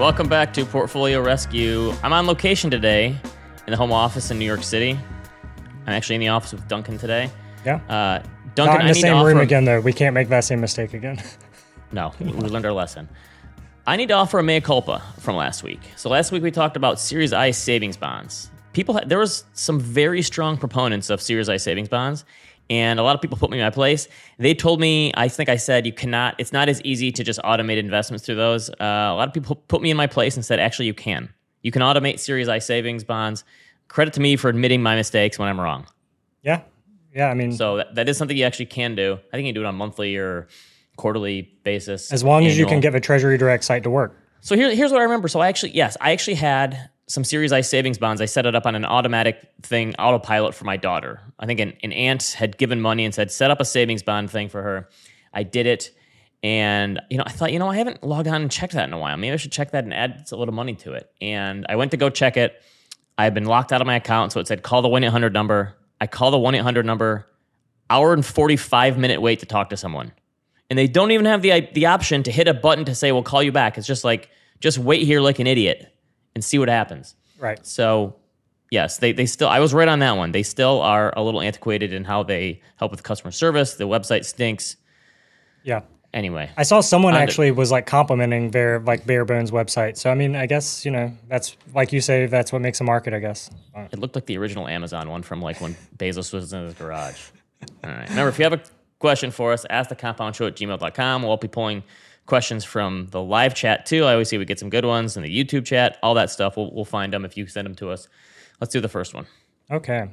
Welcome back to Portfolio Rescue. I'm on location today in the home office in New York City. I'm actually in the office with Duncan today. Yeah. Uh, Duncan, Not in the same room offer- again, though. We can't make that same mistake again. No, we learned our lesson. I need to offer a mea culpa from last week. So last week we talked about Series I savings bonds. People, had, there was some very strong proponents of Series I savings bonds, and a lot of people put me in my place. They told me, I think I said, you cannot. It's not as easy to just automate investments through those. Uh, a lot of people put me in my place and said, actually, you can. You can automate Series I savings bonds. Credit to me for admitting my mistakes when I'm wrong. yeah. Yeah. I mean, So that, that is something you actually can do. I think you can do it on a monthly or quarterly basis. as long as you can get the Treasury Direct site to work. So here, here's what I remember. So I actually, yes, I actually had some Series I savings bonds. I set it up on an automatic thing, autopilot for my daughter. I think an, an aunt had given money and said, set up a savings bond thing for her. I did it. And, you know, I thought, you know, I haven't logged on and checked that in a while. Maybe I should check that and add a little money to it. And I went to go check it. I had been locked out of my account. So it said, call the 1 800 number. I call the 1 800 number, hour and 45 minute wait to talk to someone and they don't even have the the option to hit a button to say we'll call you back. It's just like just wait here like an idiot and see what happens. Right. So yes, they they still I was right on that one. They still are a little antiquated in how they help with customer service. The website stinks. Yeah. Anyway, I saw someone Under- actually was like complimenting their like bare bones website. So I mean, I guess you know that's like you say that's what makes a market. I guess. it looked like the original Amazon one from like when Bezos was in his garage. All right. Remember, if you have a question for us, ask the compound show at gmail.com. We'll be pulling questions from the live chat too. I always see we get some good ones in the YouTube chat, all that stuff. We'll, we'll find them if you send them to us. Let's do the first one. Okay.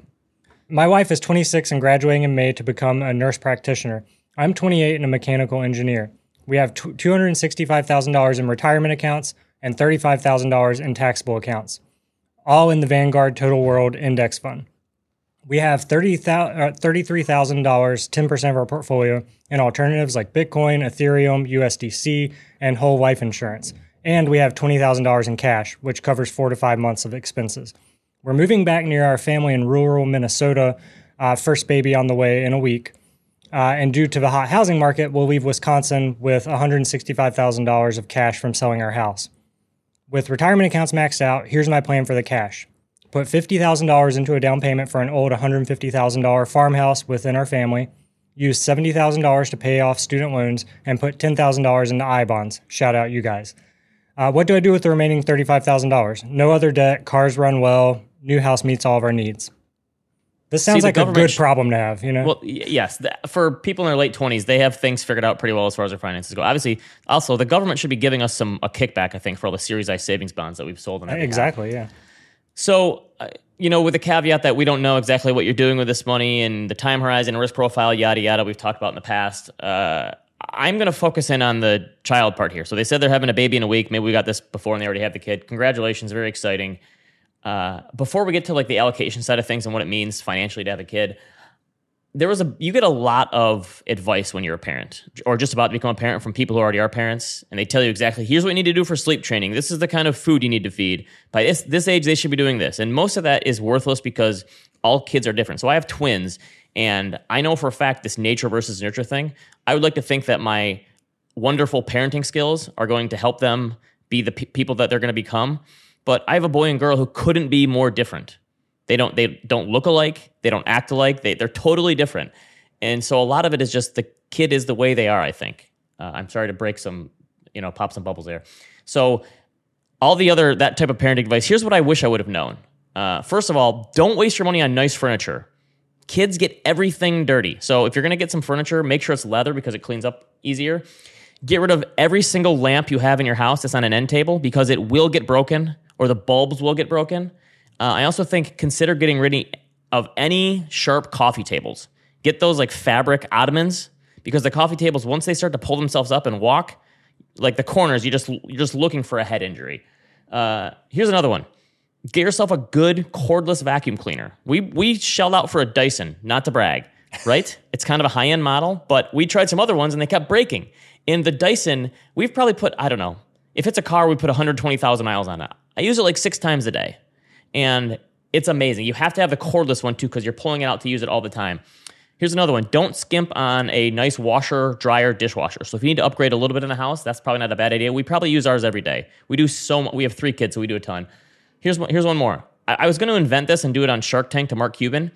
My wife is 26 and graduating in May to become a nurse practitioner. I'm 28 and a mechanical engineer. We have $265,000 in retirement accounts and $35,000 in taxable accounts, all in the Vanguard Total World Index Fund. We have 30, uh, $33,000, 10% of our portfolio, in alternatives like Bitcoin, Ethereum, USDC, and whole life insurance. And we have $20,000 in cash, which covers four to five months of expenses. We're moving back near our family in rural Minnesota, uh, first baby on the way in a week. Uh, and due to the hot housing market, we'll leave Wisconsin with $165,000 of cash from selling our house. With retirement accounts maxed out, here's my plan for the cash. Put $50,000 into a down payment for an old $150,000 farmhouse within our family. Use $70,000 to pay off student loans and put $10,000 into I bonds. Shout out, you guys. Uh, what do I do with the remaining $35,000? No other debt, cars run well, new house meets all of our needs. This sounds the like a good sh- problem to have, you know? Well, y- yes, th- for people in their late 20s, they have things figured out pretty well as far as their finances go. Obviously, also, the government should be giving us some a kickback, I think, for all the Series I savings bonds that we've sold. And exactly, yeah. So, uh, you know, with the caveat that we don't know exactly what you're doing with this money and the time horizon, risk profile, yada, yada, we've talked about in the past. Uh, I'm going to focus in on the child part here. So they said they're having a baby in a week. Maybe we got this before and they already have the kid. Congratulations, very exciting. Uh, before we get to like the allocation side of things and what it means financially to have a kid, there was a you get a lot of advice when you're a parent or just about to become a parent from people who already are parents and they tell you exactly here's what you need to do for sleep training. This is the kind of food you need to feed. By this this age they should be doing this. And most of that is worthless because all kids are different. So i have twins and i know for a fact this nature versus nurture thing. I would like to think that my wonderful parenting skills are going to help them be the pe- people that they're going to become but i have a boy and girl who couldn't be more different they don't they don't look alike. They don't act alike. They they're totally different. And so a lot of it is just the kid is the way they are. I think. Uh, I'm sorry to break some you know pop some bubbles there. So all the other that type of parenting advice. Here's what I wish I would have known. Uh, first of all, don't waste your money on nice furniture. Kids get everything dirty. So if you're gonna get some furniture, make sure it's leather because it cleans up easier. Get rid of every single lamp you have in your house that's on an end table because it will get broken or the bulbs will get broken. Uh, I also think consider getting rid of any sharp coffee tables. Get those like fabric ottomans because the coffee tables once they start to pull themselves up and walk, like the corners, you just you're just looking for a head injury. Uh, here's another one. Get yourself a good cordless vacuum cleaner. We we shelled out for a Dyson, not to brag, right? it's kind of a high end model, but we tried some other ones and they kept breaking. In the Dyson, we've probably put I don't know if it's a car, we put 120,000 miles on it. I use it like six times a day and it's amazing. You have to have the cordless one too because you're pulling it out to use it all the time. Here's another one. Don't skimp on a nice washer, dryer, dishwasher. So if you need to upgrade a little bit in the house, that's probably not a bad idea. We probably use ours every day. We do so much. We have three kids, so we do a ton. Here's one, here's one more. I, I was going to invent this and do it on Shark Tank to Mark Cuban.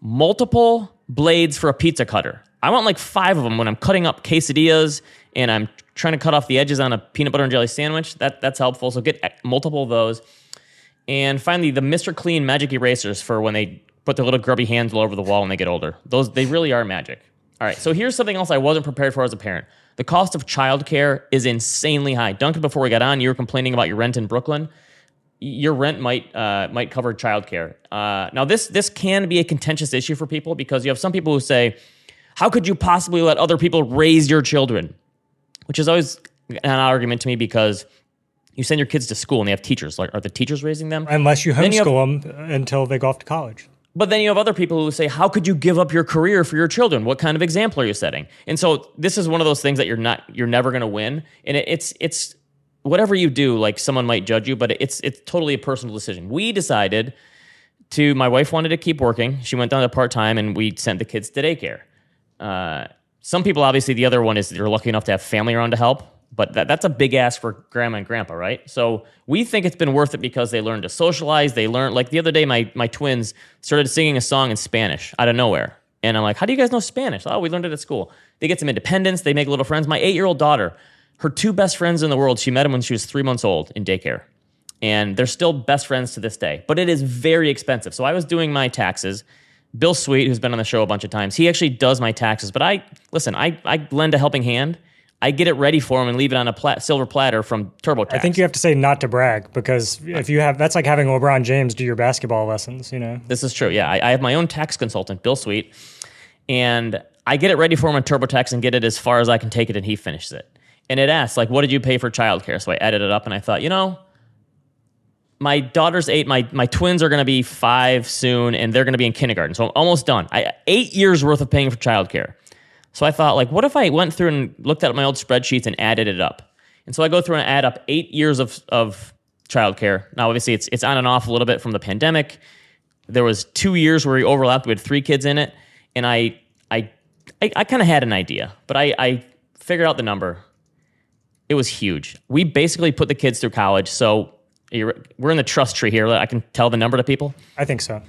Multiple blades for a pizza cutter. I want like five of them when I'm cutting up quesadillas and I'm trying to cut off the edges on a peanut butter and jelly sandwich. That that's helpful. So get eh, multiple of those. And finally, the Mr. Clean magic erasers for when they put their little grubby hands all over the wall when they get older. Those they really are magic. All right, so here's something else I wasn't prepared for as a parent. The cost of childcare is insanely high. Duncan, before we got on, you were complaining about your rent in Brooklyn. Your rent might uh, might cover childcare. Uh, now, this this can be a contentious issue for people because you have some people who say, "How could you possibly let other people raise your children?" Which is always an argument to me because you send your kids to school and they have teachers. Like, are the teachers raising them? Unless you homeschool you have, them until they go off to college. But then you have other people who say, "How could you give up your career for your children? What kind of example are you setting?" And so this is one of those things that you're not, you're never going to win. And it, it's, it's whatever you do. Like someone might judge you, but it's, it's totally a personal decision. We decided to. My wife wanted to keep working. She went down to part time, and we sent the kids to daycare. Uh, some people, obviously, the other one is they're lucky enough to have family around to help but that, that's a big ask for grandma and grandpa, right? So we think it's been worth it because they learned to socialize. They learned, like the other day, my, my twins started singing a song in Spanish out of nowhere. And I'm like, how do you guys know Spanish? Oh, we learned it at school. They get some independence. They make little friends. My eight year old daughter, her two best friends in the world, she met them when she was three months old in daycare. And they're still best friends to this day. But it is very expensive. So I was doing my taxes. Bill Sweet, who's been on the show a bunch of times, he actually does my taxes. But I, listen, I, I lend a helping hand I get it ready for him and leave it on a plat- silver platter from TurboTax. I think you have to say not to brag because if you have, that's like having LeBron James do your basketball lessons. You know, this is true. Yeah, I, I have my own tax consultant, Bill Sweet, and I get it ready for him on TurboTax and get it as far as I can take it, and he finishes it. And it asks like, "What did you pay for childcare?" So I added it up, and I thought, you know, my daughter's eight. My my twins are going to be five soon, and they're going to be in kindergarten. So I'm almost done. I eight years worth of paying for childcare. So I thought, like, what if I went through and looked at my old spreadsheets and added it up? And so I go through and add up eight years of, of childcare. Now, obviously, it's, it's on and off a little bit from the pandemic. There was two years where we overlapped. We had three kids in it. And I, I, I, I kind of had an idea, but I, I figured out the number. It was huge. We basically put the kids through college. So we're in the trust tree here. I can tell the number to people. I think so.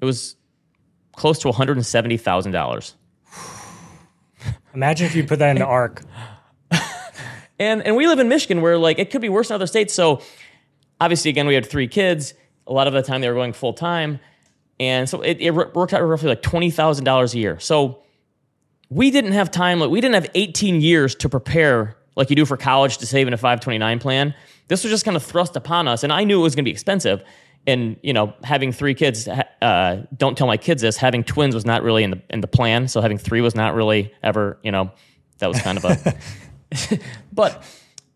It was close to $170,000. Imagine if you put that in into ARK. and and we live in Michigan where like it could be worse in other states. So obviously, again, we had three kids. A lot of the time they were going full time, and so it, it worked out roughly like twenty thousand dollars a year. So we didn't have time. Like we didn't have eighteen years to prepare like you do for college to save in a five twenty nine plan. This was just kind of thrust upon us, and I knew it was going to be expensive and you know having three kids uh, don't tell my kids this having twins was not really in the in the plan. So having three was not really ever you know that was kind of a but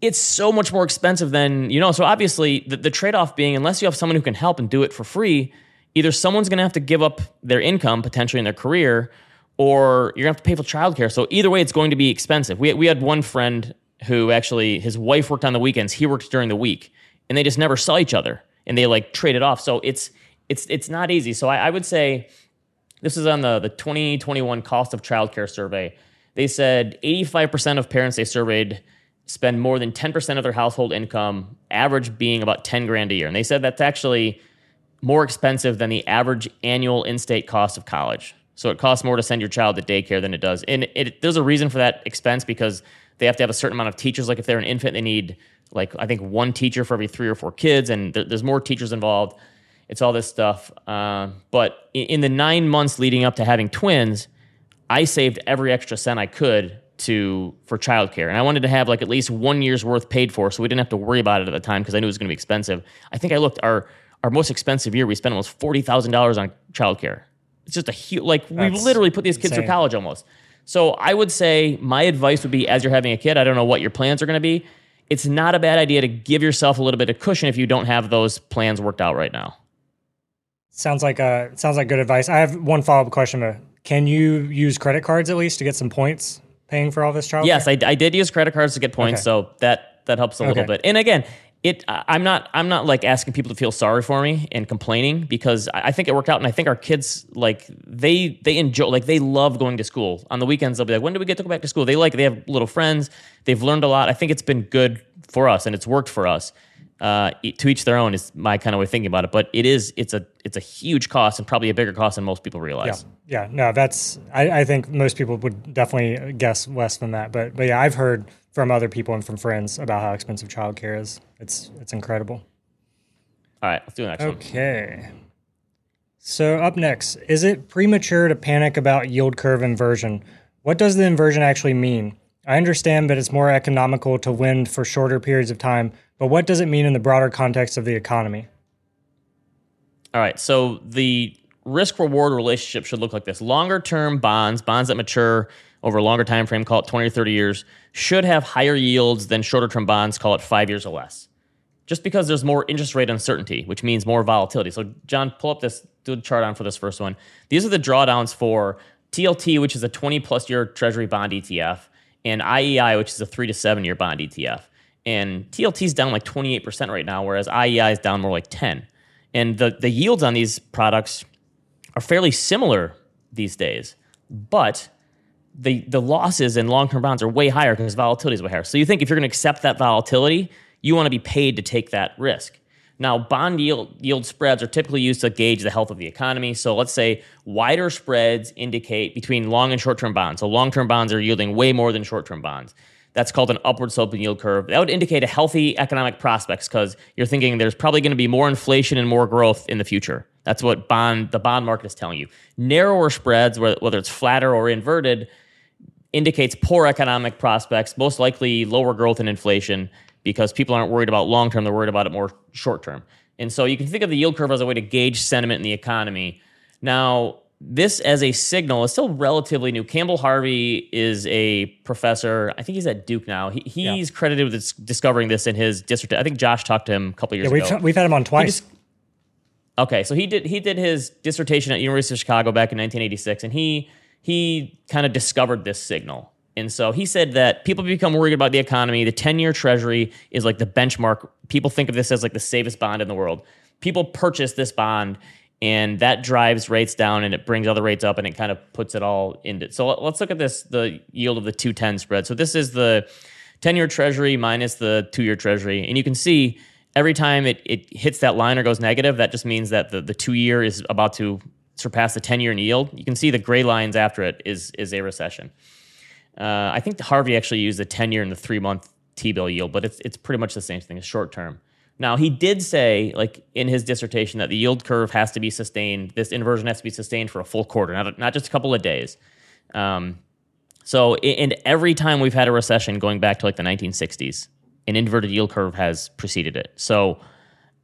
it's so much more expensive than you know so obviously the, the trade-off being unless you have someone who can help and do it for free either someone's going to have to give up their income potentially in their career or you're going to have to pay for childcare. So either way it's going to be expensive. We, we had one friend who actually his wife worked on the weekends. He worked during the week. And they just never saw each other and they like trade it off. So it's it's it's not easy. So I, I would say this is on the the 2021 cost of childcare survey. They said 85% of parents they surveyed spend more than 10% of their household income, average being about 10 grand a year. And they said that's actually more expensive than the average annual in-state cost of college. So it costs more to send your child to daycare than it does. And it, there's a reason for that expense because they have to have a certain amount of teachers. Like if they're an infant, they need like I think one teacher for every three or four kids, and there, there's more teachers involved. It's all this stuff. Uh, but in, in the nine months leading up to having twins, I saved every extra cent I could to for childcare, and I wanted to have like at least one year's worth paid for, so we didn't have to worry about it at the time because I knew it was going to be expensive. I think I looked our our most expensive year we spent almost forty thousand dollars on childcare. It's just a huge like we literally put these kids insane. through college almost. So I would say my advice would be as you're having a kid, I don't know what your plans are going to be it's not a bad idea to give yourself a little bit of cushion if you don't have those plans worked out right now. Sounds like uh sounds like good advice. I have one follow up question. Can you use credit cards at least to get some points paying for all this child? Yes, I, I, did use credit cards to get points, okay. so that that helps a little bit. And again, it i'm not i'm not like asking people to feel sorry for me and complaining because i think it worked out and i think our kids like they they enjoy like they love going to school. On the weekends they'll be like when do we get to go back to school? They like they have little friends. They've learned a lot. I think it's been good for us and it's worked for us uh, to each their own is my kind of way of thinking about it but it is it's a it's a huge cost and probably a bigger cost than most people realize. Yeah. Yeah. No that's i, I think most people would definitely guess less than that but but yeah i've heard from other people and from friends about how expensive childcare is it's it's incredible all right let's do the next one okay so up next is it premature to panic about yield curve inversion what does the inversion actually mean I understand that it's more economical to lend for shorter periods of time, but what does it mean in the broader context of the economy? All right. So the risk reward relationship should look like this. Longer term bonds, bonds that mature over a longer time frame, call it 20 or 30 years, should have higher yields than shorter term bonds, call it 5 years or less. Just because there's more interest rate uncertainty, which means more volatility. So John, pull up this do chart on for this first one. These are the drawdowns for TLT, which is a 20 plus year treasury bond ETF, and IEI, which is a 3 to 7 year bond ETF. And TLT is down like 28% right now, whereas IEI is down more like 10. And the, the yields on these products are fairly similar these days, but the, the losses in long term bonds are way higher because volatility is way higher. So you think if you're going to accept that volatility, you want to be paid to take that risk. Now, bond yield, yield spreads are typically used to gauge the health of the economy. So let's say wider spreads indicate between long and short term bonds. So long term bonds are yielding way more than short term bonds. That's called an upward sloping yield curve. That would indicate a healthy economic prospects because you're thinking there's probably going to be more inflation and more growth in the future. That's what bond the bond market is telling you. Narrower spreads, whether it's flatter or inverted, indicates poor economic prospects, most likely lower growth and inflation because people aren't worried about long term, they're worried about it more short term. And so you can think of the yield curve as a way to gauge sentiment in the economy. Now, this as a signal is still relatively new. Campbell Harvey is a professor. I think he's at Duke now. He, he's yeah. credited with discovering this in his dissertation. I think Josh talked to him a couple years yeah, we've, ago. We've had him on twice. Just, okay, so he did he did his dissertation at University of Chicago back in 1986, and he he kind of discovered this signal. And so he said that people become worried about the economy. The 10 year treasury is like the benchmark. People think of this as like the safest bond in the world. People purchase this bond and that drives rates down and it brings other rates up and it kind of puts it all into so let's look at this the yield of the 210 spread so this is the 10 year treasury minus the 2 year treasury and you can see every time it, it hits that line or goes negative that just means that the, the 2 year is about to surpass the 10 year yield you can see the gray lines after it is is a recession uh, i think harvey actually used the 10 year and the 3 month t-bill yield but it's, it's pretty much the same thing as short term now, he did say, like in his dissertation, that the yield curve has to be sustained. This inversion has to be sustained for a full quarter, not, not just a couple of days. Um, so, and every time we've had a recession going back to like the 1960s, an inverted yield curve has preceded it. So,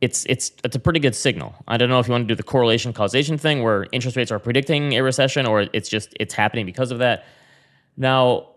it's it's it's a pretty good signal. I don't know if you want to do the correlation causation thing where interest rates are predicting a recession or it's just it's happening because of that. Now,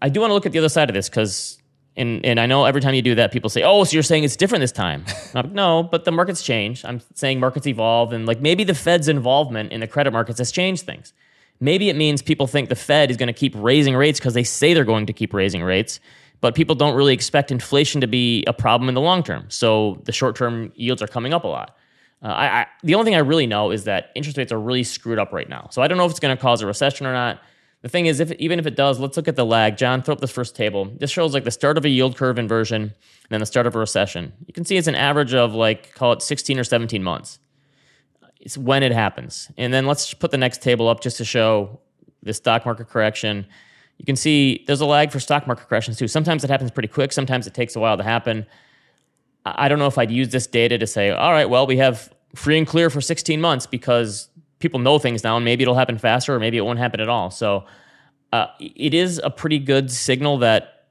I do want to look at the other side of this because and and I know every time you do that, people say, "Oh, so you're saying it's different this time?" like, no, but the markets change. I'm saying markets evolve, and like maybe the Fed's involvement in the credit markets has changed things. Maybe it means people think the Fed is going to keep raising rates because they say they're going to keep raising rates, but people don't really expect inflation to be a problem in the long term. So the short term yields are coming up a lot. Uh, I, I, the only thing I really know is that interest rates are really screwed up right now. So I don't know if it's going to cause a recession or not. The thing is, if even if it does, let's look at the lag. John, throw up this first table. This shows like the start of a yield curve inversion and then the start of a recession. You can see it's an average of like call it 16 or 17 months. It's when it happens. And then let's put the next table up just to show the stock market correction. You can see there's a lag for stock market corrections too. Sometimes it happens pretty quick. Sometimes it takes a while to happen. I don't know if I'd use this data to say, all right, well, we have free and clear for 16 months because people know things now, and maybe it'll happen faster, or maybe it won't happen at all. So uh, it is a pretty good signal that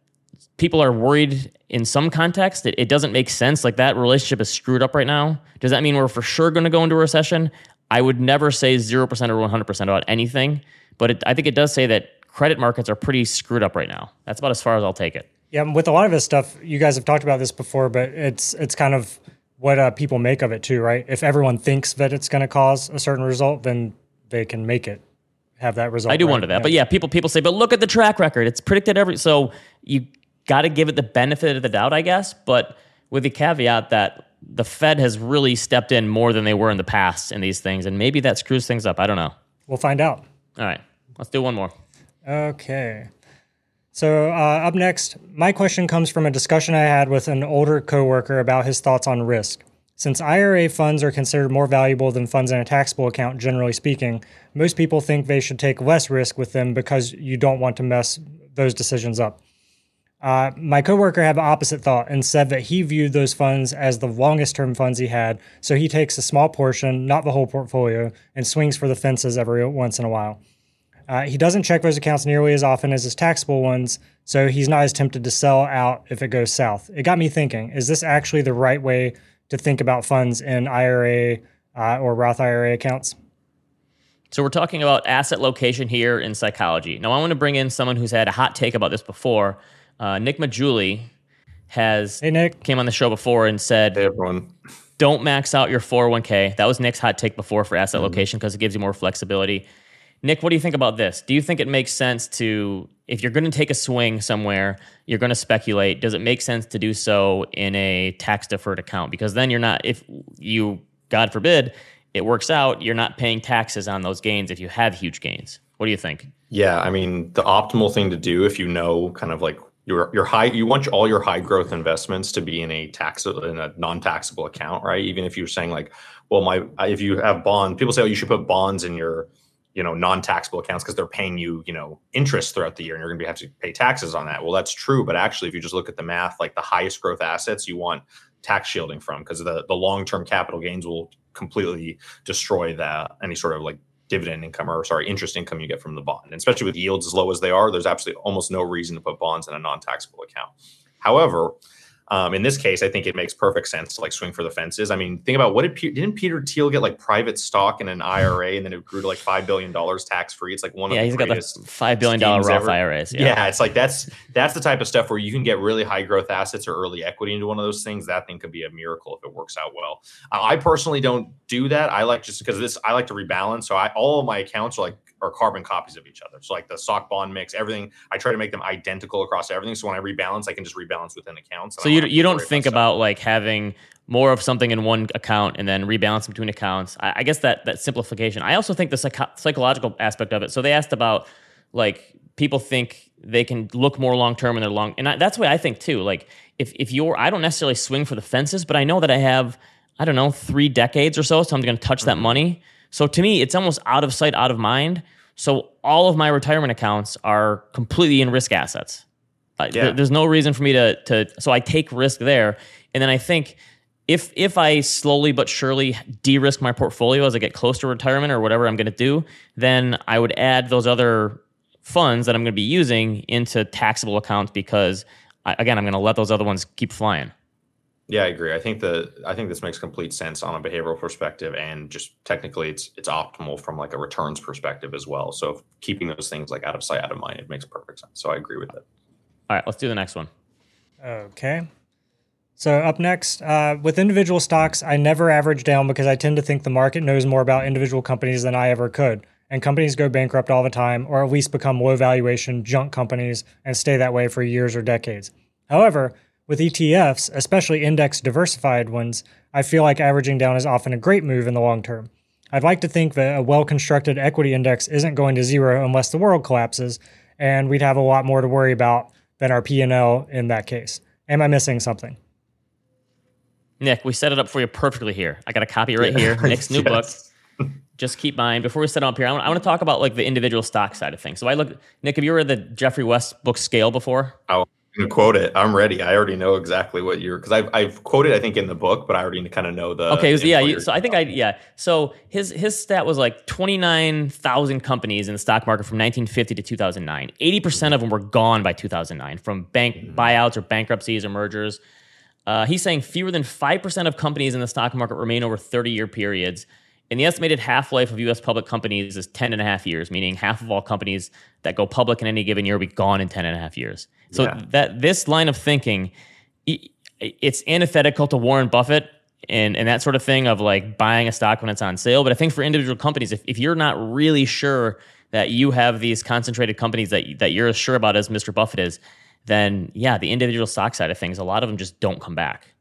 people are worried in some context. It, it, doesn't make sense. Like that relationship is screwed up right now. Does that mean we're for sure going to go into a recession? I would never say 0% or 100% about anything, but it, I think it does say that credit markets are pretty screwed up right now. That's about as far as I'll take it. Yeah, with a lot of this stuff, you guys have talked about this before, but it's it's kind of what uh, people make of it too, right? If everyone thinks that it's going to cause a certain result, then they can make it have that result. I do right? wonder that, yeah. but yeah, people people say, but look at the track record; it's predicted every. So you got to give it the benefit of the doubt, I guess. But with the caveat that the Fed has really stepped in more than they were in the past in these things, and maybe that screws things up. I don't know. We'll find out. All right, let's do one more. Okay. So, uh, up next, my question comes from a discussion I had with an older coworker about his thoughts on risk. Since IRA funds are considered more valuable than funds in a taxable account, generally speaking, most people think they should take less risk with them because you don't want to mess those decisions up. Uh, my coworker had the opposite thought and said that he viewed those funds as the longest term funds he had, so he takes a small portion, not the whole portfolio, and swings for the fences every once in a while. Uh, he doesn't check those accounts nearly as often as his taxable ones, so he's not as tempted to sell out if it goes south. It got me thinking is this actually the right way to think about funds in IRA uh, or Roth IRA accounts? So we're talking about asset location here in psychology. Now I want to bring in someone who's had a hot take about this before. Uh, Nick Maggiulli has Hey, Nick. came on the show before and said, Hey everyone. don't max out your 401k. That was Nick's hot take before for asset location because it gives you more flexibility. Nick, what do you think about this? Do you think it makes sense to, if you're going to take a swing somewhere, you're going to speculate, does it make sense to do so in a tax deferred account? Because then you're not, if you, God forbid, it works out, you're not paying taxes on those gains if you have huge gains. What do you think? Yeah, I mean the optimal thing to do if you know kind of like your your high you want all your high growth investments to be in a tax in a non-taxable account, right? Even if you're saying like, well, my if you have bond, people say oh you should put bonds in your you know non-taxable accounts because they're paying you you know interest throughout the year and you're going to have to pay taxes on that. Well that's true but actually if you just look at the math like the highest growth assets you want tax shielding from because the, the long-term capital gains will completely destroy that any sort of like dividend income or sorry interest income you get from the bond. And especially with yields as low as they are there's absolutely almost no reason to put bonds in a non-taxable account. However um, in this case, I think it makes perfect sense to like swing for the fences. I mean, think about what did Pe- didn't Peter Thiel get like private stock in an IRA and then it grew to like five billion dollars tax free? It's like one yeah, of the he's got the five billion dollar Roth ever. IRAs. yeah. Yeah. it's like that's that's the type of stuff where you can get really high growth assets or early equity into one of those things. That thing could be a miracle if it works out well. I personally don't do that. I like just because this I like to rebalance. So I all of my accounts are like are carbon copies of each other. So like the stock bond mix, everything. I try to make them identical across everything. So when I rebalance, I can just rebalance within accounts. So you to you don't think about like having more of something in one account and then rebalance between accounts. I, I guess that that simplification. I also think the psycho- psychological aspect of it. So they asked about like people think they can look more long term in their long, and I, that's what I think too. Like if if you're, I don't necessarily swing for the fences, but I know that I have I don't know three decades or so, so I'm going to touch that Mm-hmm. money. So to me, it's almost out of sight, out of mind. So all of my retirement accounts are completely in risk assets. Uh, Yeah. there- there's no reason for me to to so I take risk there, and then I think if if I slowly but surely de-risk my portfolio as I get close to retirement or whatever I'm going to do, then I would add those other funds that I'm going to be using into taxable accounts because I, again I'm going to let those other ones keep flying. Yeah, I agree. I think the I think this makes complete sense on a behavioral perspective, and just technically, it's it's optimal from like a returns perspective as well. So if keeping those things like out of sight, out of mind, it makes perfect sense. So I agree with it. All right, let's do the next one. Okay. So up next, uh, with individual stocks, I never average down because I tend to think the market knows more about individual companies than I ever could. And companies go bankrupt all the time, or at least become low valuation junk companies and stay that way for years or decades. However, with ETFs, especially index diversified ones, I feel like averaging down is often a great move in the long term. I'd like to think that a well constructed equity index isn't going to zero unless the world collapses, and we'd have a lot more to worry about than our P&L in that case. Am I missing something? Nick, we set it up for you perfectly here. I got a copy right here. Nick's new book. Just keep mine. Before we set up here, I want, I want to talk about like the individual stock side of things. So I look, Nick, have you read the Geoffrey West book Scale before? Oh, Quote it. I'm ready. I already know exactly what you're because I've I've quoted I think in the book, but I already kind of know the Okay, the yeah. You, so I think I yeah. So his his stat was like twenty nine thousand companies in the stock market from nineteen fifty to two thousand nine. Eighty percent of them were gone by two thousand nine from bank buyouts or bankruptcies or mergers. Uh, he's saying fewer than five percent of companies in the stock market remain over thirty year periods. And the estimated half life of U.S. public companies is 10 and a half years, meaning half of all companies that go public in any given year will be gone in 10 and a half years. So Yeah. that this line of thinking, it's antithetical to Warren Buffett and, and that sort of thing of like buying a stock when it's on sale. But I think for individual companies, if, if you're not really sure that you have these concentrated companies that, that you're as sure about as Mr. Buffett is, then yeah, the individual stock side of things, a lot of them just don't come back.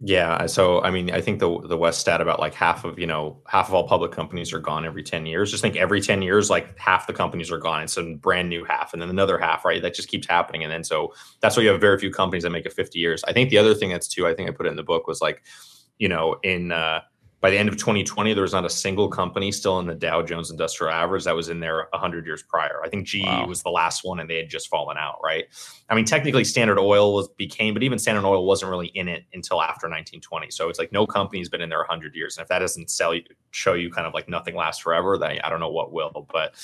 Yeah, so I mean, I think the the West stat about like half of you know half of all public companies are gone every ten years. Just think every ten years, like half the companies are gone. It's a brand new half, and then another half, right? That just keeps happening, and then so that's why you have very few companies that make it fifty years. I think the other thing that's too, I think I put it in the book was like, you know, in uh, by the end of 2020, there was not a single company still in the Dow Jones Industrial Average that was in there 100 years prior. I think GE wow. was the last one, and they had just fallen out. Right? I mean, technically, Standard Oil was became, but even Standard Oil wasn't really in it until after 1920. So it's like no company's been in there 100 years, and if that doesn't sell you, show you kind of like nothing lasts forever, then I don't know what will. But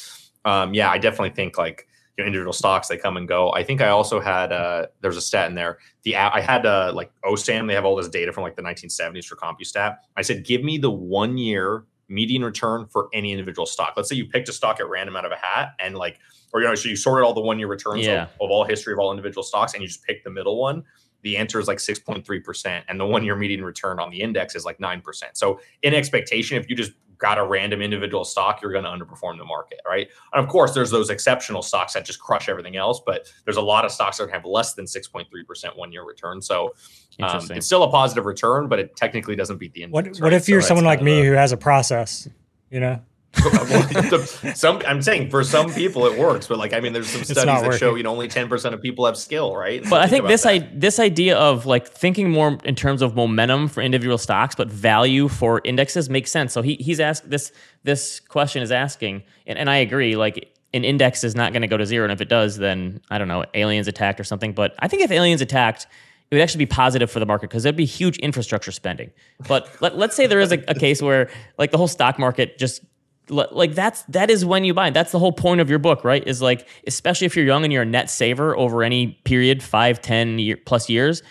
um, yeah, I definitely think like you know, individual stocks they come and go. I think I also had uh, there's a stat in there. The I had uh, like OSAM. They have all this data from like the 1970s for CompuStat. I said, give me the one year median return for any individual stock. Let's say you picked a stock at random out of a hat and like, or you know, so you sorted all the one year returns yeah. of, of all history of all individual stocks and you just pick the middle one the answer is like 6.3% and the one year median return on the index is like 9%. So in expectation, if you just got a random individual stock, you're going to underperform the market, right? And of course, there's those exceptional stocks that just crush everything else, but there's a lot of stocks that have less than 6.3% one year return. So um, it's still a positive return, but it technically doesn't beat the index. What, what right? if you're so someone like me a, who has a process, you know? some I'm saying for some people it works, but like I mean, there's some studies that working. show you know only 10 percent of people have skill, right? But I think this I, this idea of like thinking more in terms of momentum for individual stocks, but value for indexes makes sense. So he he's asked this this question is asking, and, and I agree. Like an index is not going to go to zero, and if it does, then I don't know, aliens attacked or something. But I think if aliens attacked, it would actually be positive for the market because there'd be huge infrastructure spending. But let, let's say there is a, a, case where like the whole stock market just like that's that is when you buy. That's the whole point of your book right? Is like especially if you're young and you're a net saver over any period five ten year plus years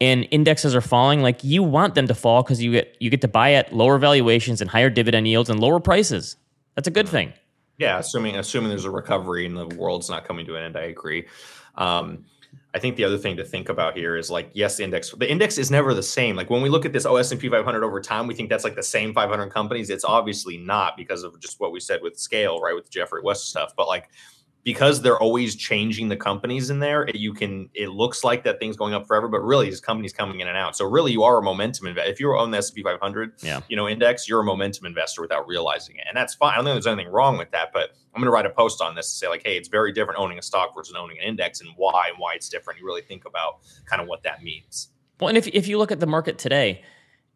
and indexes are falling like you want them to fall because you get you get to buy at lower valuations and higher dividend yields and lower prices. That's a good thing. Yeah assuming assuming there's a recovery and the world's not coming to an end i agree. Um, I think the other thing to think about here is like, yes, the index, the index is never the same. Like when we look at this S&P 500 over time, we think that's like the same 500 companies. It's obviously not because of just what we said with scale, right? With Geoffrey West stuff. But like because they're always changing the companies in there, you can it looks like that thing's going up forever, but really these companies coming in and out. So really, you are a momentum investor. If you own the S P 500, yeah. you know index, you're a momentum investor without realizing it, and that's fine. I don't think there's anything wrong with that, but I'm going to write a post on this to say like, hey, it's very different owning a stock versus owning an index, and why and why it's different. You really think about kind of what that means. Well, and if if you look at the market today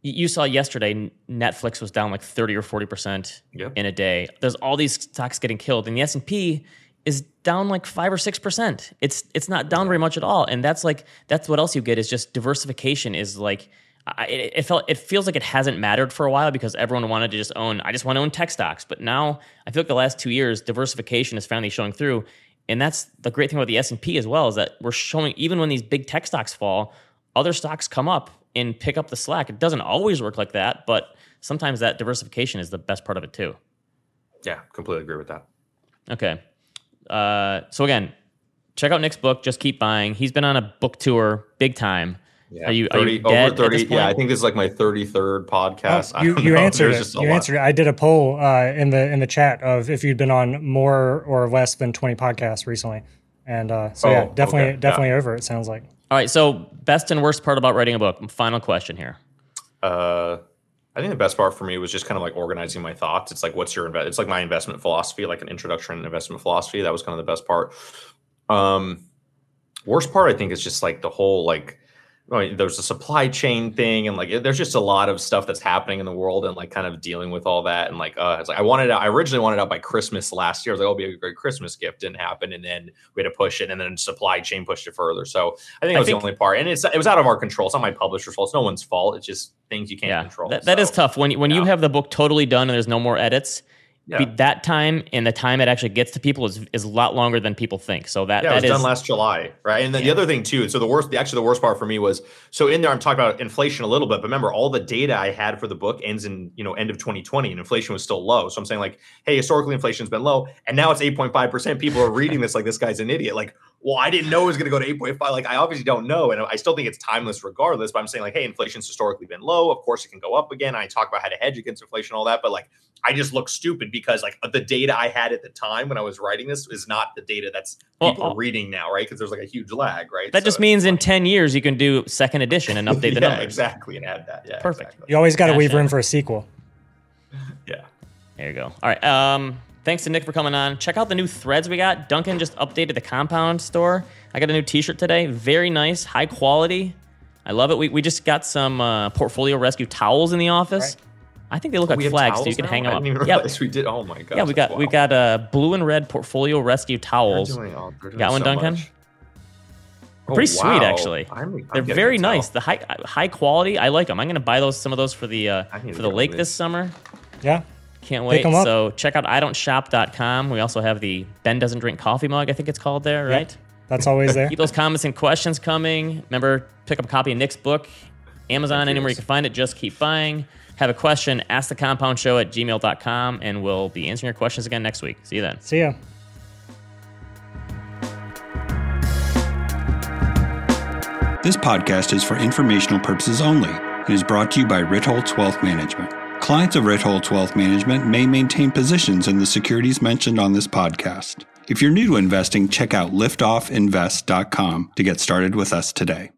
you saw yesterday netflix was down like 30 or 40% yep. in a day there's all these stocks getting killed and the s&p is down like five or six percent. It's it's not down very much at all, and that's like that's what else you get is just diversification is like. I, it, it, felt it feels like it hasn't mattered for a while because everyone wanted to just own. I just want to own tech stocks, but now I feel like the last two years diversification is finally showing through, and that's the great thing about the S and P as well is that we're showing even when these big tech stocks fall, other stocks come up and pick up the slack. It doesn't always work like that, but sometimes that diversification is the best part of it too. Yeah, completely agree with that. Okay. Uh, so again, check out Nick's book. Just keep buying. He's been on a book tour, big time. Yeah, are you, 30, are you over 30 yeah i think this is like my 33rd podcast. Oh, you, you answered it. you answered it. I did a poll uh, in the in the chat of if you'd been on more or less than 20 podcasts recently. And uh, so oh, yeah definitely okay. definitely yeah. over it sounds like. All right so best and worst part about writing a book. Final question here. Uh I think the best part for me was just kind of like organizing my thoughts. It's like, what's your invest? It's like my investment philosophy, like an introduction investment philosophy. That was kind of the best part. Um, worst part, I think, is just like the whole like there's a supply chain thing and like there's just a lot of stuff that's happening in the world and like kind of dealing with all that and like uh it's like I wanted I originally wanted out by Christmas last year. I was like, oh, it'll be a great Christmas gift. Didn't happen, and then we had to push it, and then supply chain pushed it further. So I think that was think, the only part, and it's it was out of our control. It's not my publisher's fault. It's no one's fault. It's just things you can't yeah, control. That, that so, is tough when when yeah. you have the book totally done and there's no more edits yeah. that time and the time it actually gets to people is, is a lot longer than people think. So that yeah, that it was is, done last July, right? And then yeah. the other thing too. So the worst, the, actually the worst part for me was so in there I'm talking about inflation a little bit, but remember all the data I had for the book ends in you know end of 2020 and inflation was still low. So I'm saying like, hey, historically inflation's been low and now it's 8.5 percent. People are reading this like this guy's an idiot. Like, well, I didn't know it was going to go to 8.5. Like, I obviously don't know, and I still think it's timeless regardless. But I'm saying like, hey, inflation's historically been low. Of course, it can go up again. I talk about how to hedge against inflation, all that, but like I just look stupid because like the data I had at the time when I was writing this is not the data that's people Well, are reading now, right? Because there's like a huge lag, right? That So just it's means in 10 years you can do second edition and update the yeah, numbers. exactly, and add that. Yeah, Perfect. exactly. You always got to leave Gotcha. room for a sequel. Yeah. There you go. All right. Um, thanks to Nick for coming on. Check out the new threads we got. Duncan just updated the compound store. I got a new T-shirt today. Very nice, high quality. I love it. We, we just got some uh, portfolio rescue towels in the office. I think they look like we have flags, so you can now? hang them didn't up. even Yeah, we did. Oh my god. yeah. We got we got uh, blue and red portfolio rescue towels. Got one, Duncan? Pretty sweet, actually. They're very nice. The high high quality. I like them. I'm gonna buy those some of those for the uh, I need to for the lake this summer. Yeah. Can't wait. 'em up. So check out idon'tshop.com. We also have the Ben doesn't drink coffee mug. I think it's called there, Yep. right? That's always there. Keep those comments and questions coming. Remember, pick up a copy of Nick's book, Amazon, anywhere you can find it. Just keep buying. Have a question, ask the compound show at gmail.com, and we'll be answering your questions again next week. See you then. See ya. This podcast is for informational purposes only and is brought to you by Ritholtz Wealth Management. Clients of Ritholtz Wealth Management may maintain positions in the securities mentioned on this podcast. If you're new to investing, check out liftoffinvest.com to get started with us today.